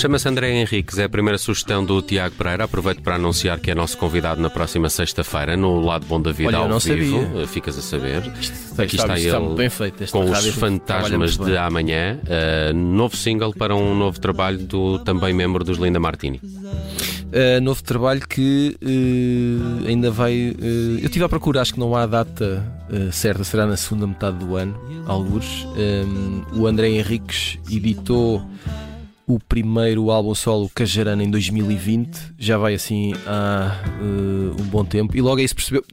Chama-se André Henriques, é a primeira sugestão do Tiago Pereira. Aproveito para anunciar que é nosso convidado na próxima sexta-feira, no Lado Bom da Vida Olha, eu ao não vivo. sabia. Ficas a saber. Aqui está- está, ele feito, com os fantasmas de amanhã. Uh, novo single para um novo trabalho do também membro dos Linda Martini. Uh, novo trabalho que uh, ainda vai. uh, eu estive à procura, acho que não há data certa, será na segunda metade do ano, alguns. Um, o André Henriques editou o primeiro álbum solo Cajarana em 2020, já vai assim há uh, um bom tempo, e logo aí se percebeu.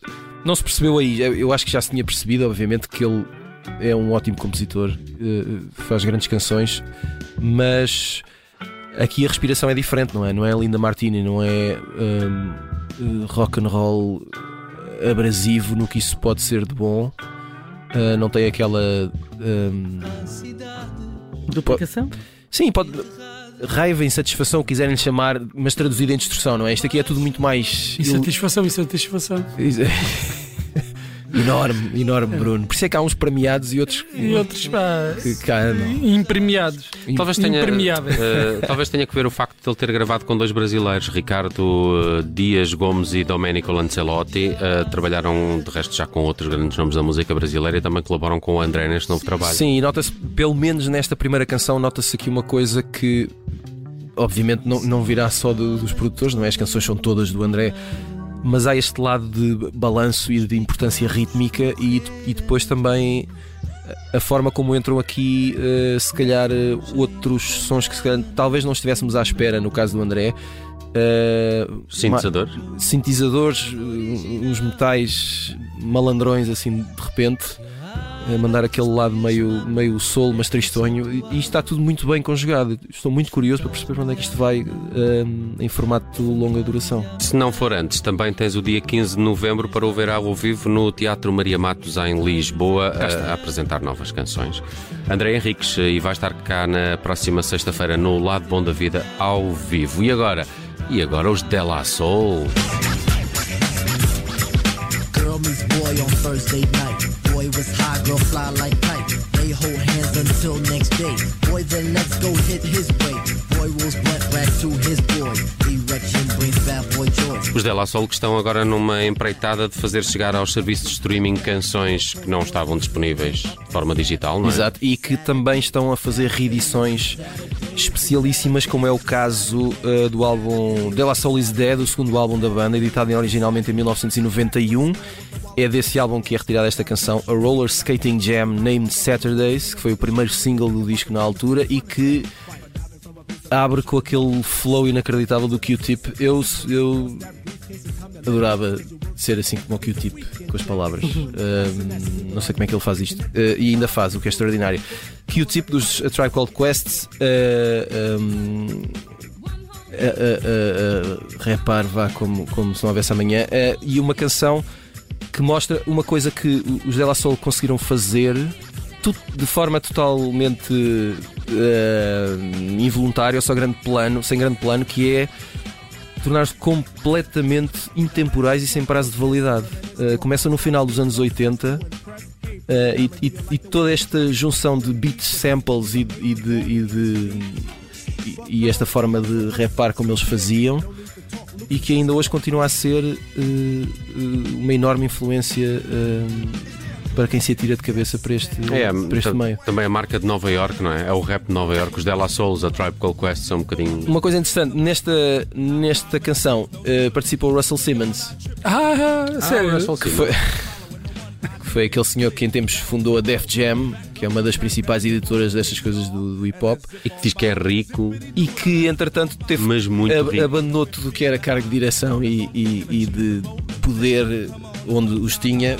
Não se percebeu aí, eu acho que já se tinha percebido, obviamente, que ele é um ótimo compositor, uh, faz grandes canções, mas aqui a respiração é diferente, não é? Não é Linda Martini, não é hum, eh, rock and roll abrasivo no que isso pode ser de bom. Ah, não tem aquela. hum, Duplicação? Sim, pode. Raiva, insatisfação, quiserem chamar, mas traduzido em destrução, não é? Isto aqui é tudo muito mais. Insatisfação, insatisfação. enorme, enorme, Bruno. Por isso é que há uns premiados e outros E outros, pá, que cá impremiados. Talvez tenha, Impermeáveis. uh, talvez tenha que ver o facto de ele ter gravado com dois brasileiros, Ricardo uh, Dias Gomes e Domenico Lancelotti. Uh, trabalharam de resto já com outros grandes nomes da música brasileira e também colaboram com o André neste novo trabalho. Sim, e nota-se, pelo menos nesta primeira canção, nota-se aqui uma coisa que obviamente não, não virá só do- dos produtores, não é? As canções são todas do André, mas há este lado de balanço e de importância rítmica e, e depois também a forma como entram aqui, eh, se calhar, eh, outros sons que se calhar, talvez não estivéssemos à espera no caso do André. Sintetizador? sintetizadores, eh, uns metais malandrões assim de repente, mandar aquele lado meio, meio soul, mas tristonho, e e isto está tudo muito bem conjugado. Estou muito curioso para perceber onde é que isto vai eh, em formato de longa duração. Se não for antes, também tens o dia 15 de novembro para o ver ao vivo no Teatro Maria Matos, em Lisboa, a, a apresentar novas canções. André Henriques, e vai estar cá na próxima sexta-feira no Lado Bom da Vida, ao vivo. E agora? E agora os Della Soul. Girl meets boy on Thursday night. Girl fly like kite. They hold hands until next day. Boy, then let's go hit his way. Boy back to his boy. Erection brings bad boy joy. Os Della Soul que estão agora numa empreitada de fazer chegar aos serviços de streaming canções que não estavam disponíveis de forma digital, não é? Exato, e que também estão a fazer reedições especialíssimas, como é o caso eh, do álbum De La Soul is Dead, o segundo álbum da banda, editado originalmente em 1991. É desse álbum que é retirada esta canção, A Roller Skating Jam Named Saturdays, que foi o primeiro single do disco na altura e que abre com aquele flow inacreditável do Q-Tip. Eu, eu adorava ser assim como o Q-Tip, com as palavras. Ahm, não sei como é que ele faz isto. Ah, e ainda faz, o que é extraordinário. Q-Tip dos A Tribe Called Quest. ah, ahm, a, a, a, repar, vá como, como se não houvesse amanhã. Ah, e uma canção que mostra uma coisa que os Della Soul conseguiram fazer tu- de forma totalmente ah, involuntária, ou só grande plano, sem grande plano, que é tornar-se completamente intemporais e sem prazo de validade. Uh, começa no final dos anos 80 uh, e, e- e toda esta junção de beat samples e, e de, de- e- esta forma de rapar como eles faziam e que ainda hoje continua a ser uh, uma enorme influência para quem se atira de cabeça para este, É, para este meio. também a marca de Nova York, não é? É o rap de Nova York. Os Della Souls, a Tribe Called Quest são um bocadinho. Uma coisa interessante, nesta, nesta canção uh, participa o Russell Simmons, Ah, sério? Russell que Simmons. foi, que foi aquele senhor que em tempos fundou a Def Jam, que é uma das principais editoras destas coisas do, do hip hop, E que diz que é rico, e que entretanto teve mas muito ab- rico. abandonou tudo o que era cargo de direção e, e- e de poder onde os tinha.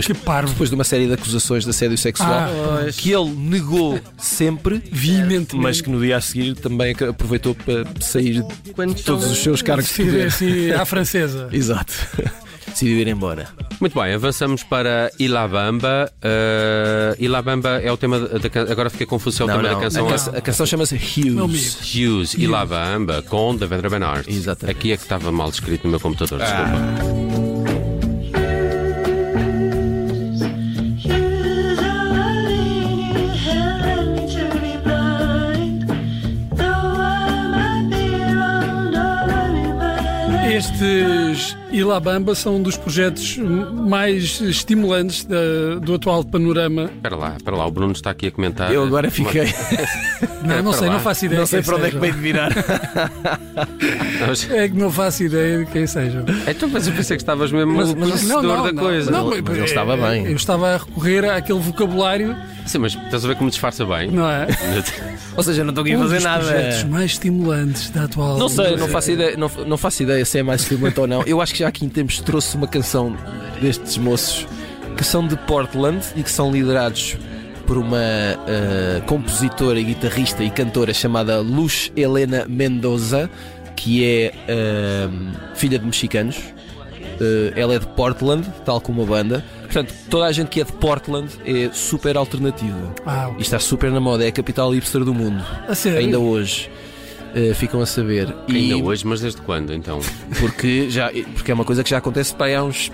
Depois, Que parvo. depois de uma série de acusações de assédio sexual Ah, que ele negou sempre, Veementemente. mas que no dia a seguir também aproveitou para sair Quando de todos os seus cargos de Sim, poder. assim, à francesa. Exato. Decidiu ir embora. Muito bem, avançamos para Ilabamba. Uh, Ilabamba é o tema da, da can- Agora fiquei confuso, é o Não, tema não, da canção. A, canção- a canção chama-se. Hughes. Hughes, Ilabamba, com Devendra Benart. Exatamente. Aqui é que estava mal escrito no meu computador, desculpa. C'était Estes Ilabamba são um dos projetos mais estimulantes da- do atual panorama. Espera lá, espera lá, o Bruno está aqui a comentar. Eu agora fiquei. Não, não para sei, lá. não faço ideia. Não sei para onde é que veio de virar. Mas- É que não faço ideia de quem sejam. Então, mas eu pensei que estavas mesmo Mas- no mas- conhecedor da coisa. não, Mas ele estava bem. Eu estava a recorrer àquele vocabulário, Sim, mas estás a ver como disfarça bem? não é? Ou seja, não estou aqui a Um fazer dos nada. projetos mais estimulantes da atual. Não sei, não faço ideia, não, não faço ideia se é mais estimulante ou não. Eu acho que já aqui em tempos trouxe uma canção destes moços que são de Portland e que são liderados por uma eh, compositora, guitarrista e cantora chamada Luz Helena Mendoza, que é eh, filha de mexicanos. Eh, ela é de Portland, tal como a banda. Portanto, toda a gente que é de Portland é super alternativa. Ah, E está super na moda, é a capital hipster do mundo. a sério. Ainda hoje. Eh, ficam a saber. Ainda E- hoje, mas desde quando então? porque, já, porque é uma coisa que já acontece para aí há uns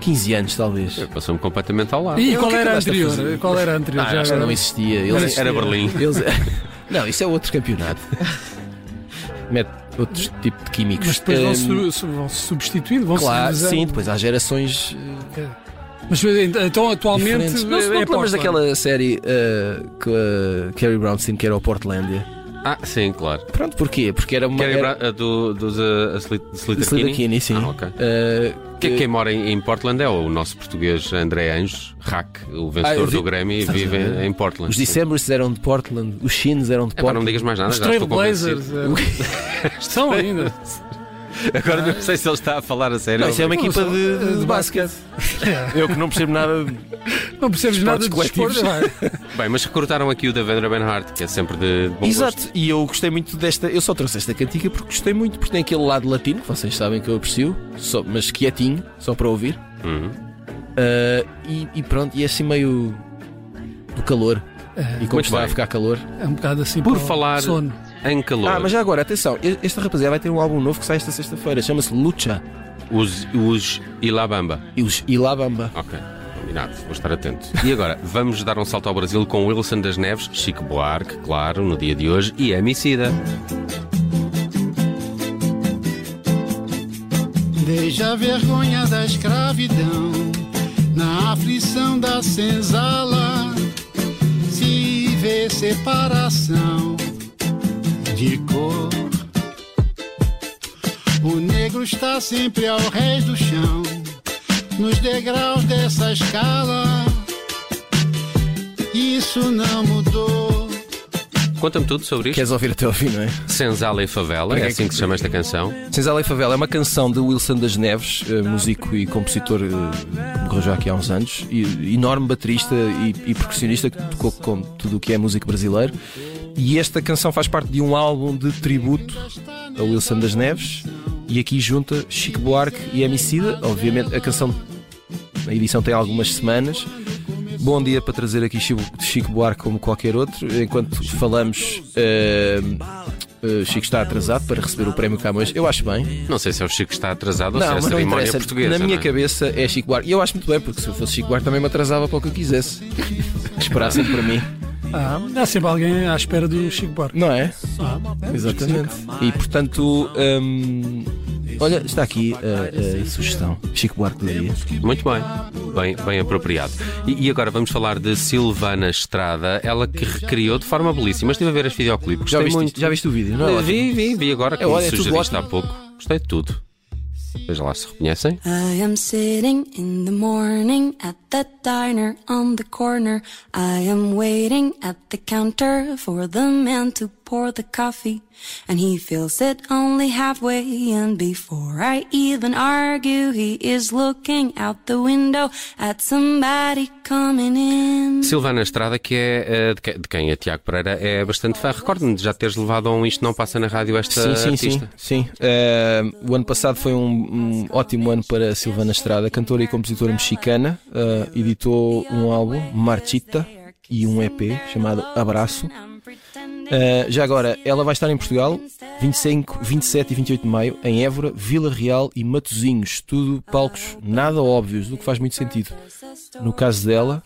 15 anos, talvez. Passou-me completamente ao lado. E qual é que era a anterior? Qual era a anterior? Ah, Já acho que agora? não existia. Eles, Era Berlim. eles- não, isso é outro campeonato. Mete outros tipos de químicos. Mas depois vão, su- su- vão se substituindo, vão Claro, se sim, depois há gerações eh, Mas então atualmente diferentes. Não, é, não te lembras daquela série eh, que a Carrie Brownstein que era o Portlandia? Ah, sim, claro. Pronto, porquê? Porque era uma. Quer era, lembrar a do, dos uh, Slit- Slitterkini? Slitterkini, sim. Ah, ok. Eh, Que- que- Quem mora em, em Portland é o nosso português André Anjos, Hack, o Ah, vencedor vi- do Grammy, e Estás vive em, em Portland. Os Decembers eram de Portland, os Shins eram de É pá, não me Portland. digas mais nada, Os já estou eh, estão ainda. Agora não sei se ele está a falar a sério. Não, isso é uma Não, equipa só- de, de, de basquete. É. Eu que não percebo nada. de- Não percebes nada de Esportes desporto. vai. Bem, mas recrutaram aqui o Devendra Benhart, que é sempre de bom Exato, gosto. e eu gostei muito desta. Eu só trouxe esta cantiga porque gostei muito, porque tem aquele lado latino, que vocês sabem que eu aprecio, só, mas quietinho, só para ouvir. Uhum. Ah, e, e pronto, e é assim meio do calor. É, E como Muito está a ficar calor. é um bocado assim Por para o falar- sono. Em calor, Ah, mas já agora, atenção, esta rapaziada vai ter um álbum novo que sai esta sexta-feira, chama-se Lucha os, os Ilabamba. os Ilabamba. Ok, combinado, vou estar atento. E agora, vamos dar um salto ao Brasil com Wilson das Neves, Chico Buarque, claro, no dia de hoje, e Emicida. Veja a vergonha da escravidão na aflição da senzala. Se vê separação de cor. O negro está sempre ao rés do chão, nos degraus dessa escala. Isso não mudou. Conta-me tudo sobre isto. Queres ouvir até ao fim, não é? Senzala e Favela, é assim que se chama esta canção. Senzala e Favela é uma canção de Wilson das Neves, eh, músico e compositor eh, que morreu já aqui há uns anos, e, enorme baterista e, e percussionista que tocou com tudo o que é músico brasileiro. E esta canção faz parte de um álbum de tributo a Wilson das Neves, e aqui junta Chico Buarque e Emicida. Obviamente a canção, a edição tem algumas semanas. Bom dia para trazer aqui Chico, Chico Buarque como qualquer outro. Enquanto falamos, eh, eh, Chico está atrasado para receber o prémio Camões. Eu acho bem. Não sei se é o Chico que está atrasado ou se é Não, a não cerimónia interessa. portuguesa. Na minha não é? cabeça é Chico Buarque. E eu acho muito bem, porque se eu fosse Chico Buarque também me atrasava para o que eu quisesse. Esperassem por mim. Ah, há sempre alguém à espera do Chico Buarque. Não é? Ah, Exatamente. E portanto, hum, olha, está aqui a, a sugestão. Chico Buarque do dia. Muito bem, bem, bem apropriado. E, e agora vamos falar de Silvana Estrada, ela que recriou de forma belíssima. Estive a ver este videoclipe, Já viste, muito. já viste o vídeo? Não é? vi, vi, vi agora que É, olha, me é tudo sugeriste há pouco. Gostei de tudo. Lá se reconhecem. I am sitting in the morning at the diner on the corner. I am waiting at the counter for the man to pour the coffee and he it only halfway and before I even argue he is looking out the window at somebody coming in. Silvana Estrada que é eh, de quem é Tiago Pereira é bastante fã. Recordo-me de já teres levado a um Isto Não Passa na Rádio esta sim, sim, artista. Sim, sim, uh, o ano passado foi um, um, ótimo ano para Silvana Estrada cantora e compositora mexicana. Uh, editou um álbum Marchita e um EP chamado Abraço. Uh, já agora, ela vai estar em Portugal 25, 27 e 28 de maio, em Évora, Vila Real e Matozinhos. Tudo palcos nada óbvios, o que faz muito sentido. No caso dela.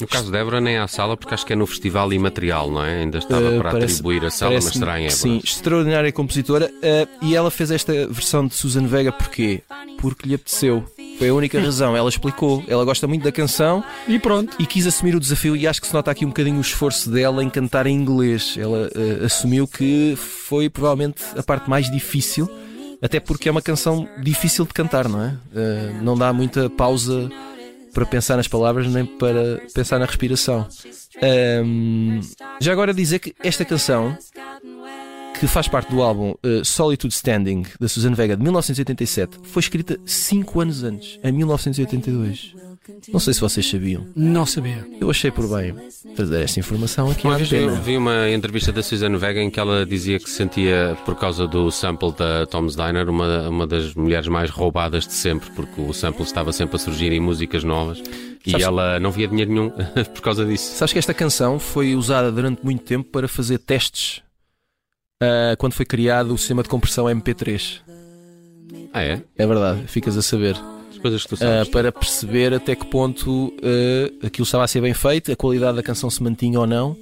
No caso de Évora, nem há sala, porque acho que é no Festival Imaterial, não é? Ainda estava uh, para parece, atribuir a sala, mas será em Évora. Sim, extraordinária compositora. Uh, e ela fez esta versão de Susan Vega porquê? Porque lhe apeteceu. Foi a única razão. Ela explicou. Ela gosta muito da canção. E pronto. E quis assumir o desafio. E acho que se nota aqui um bocadinho o esforço dela em cantar em inglês. Ela uh, assumiu que foi provavelmente a parte mais difícil. Até porque é uma canção difícil de cantar, não é? Uh, não dá muita pausa para pensar nas palavras nem para pensar na respiração. Um, já agora dizer que esta canção que faz parte do álbum uh, Solitude Standing, da Susan Vega, de 1987, foi escrita 5 anos antes, em 1982. Não sei se vocês sabiam. Não sabia. Eu achei por bem trazer esta informação aqui. Uma vez eu vi uma entrevista da Susan Vega em que ela dizia que sentia, por causa do sample da Tom's Diner, uma, uma das mulheres mais roubadas de sempre, porque o sample estava sempre a surgir em músicas novas. E ela não via dinheiro nenhum por causa disso. Sabes que esta canção foi usada durante muito tempo para fazer testes uh, quando foi criado o sistema de compressão MP3. Ah, é? É verdade, ficas a saber. As coisas que tu ah, sabes. Uh, para perceber até que ponto uh, aquilo estava a ser bem feito, a qualidade da canção se mantinha ou não.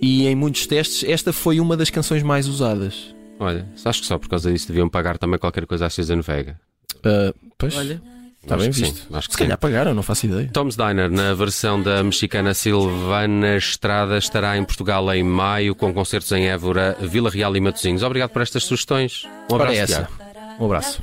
E em muitos testes, esta foi uma das canções mais usadas. Olha, acho que só por causa disso deviam pagar também qualquer coisa à César Vega. Uh, pois. Olha. Está bem visto. Acho que Se calhar pagaram, não faço ideia. Tom's Diner, na versão da mexicana Silvana Estrada, estará em Portugal em maio, com concertos em Évora, Vila Real e Matosinhos. Obrigado por estas sugestões. Um abraço. Essa. Um abraço.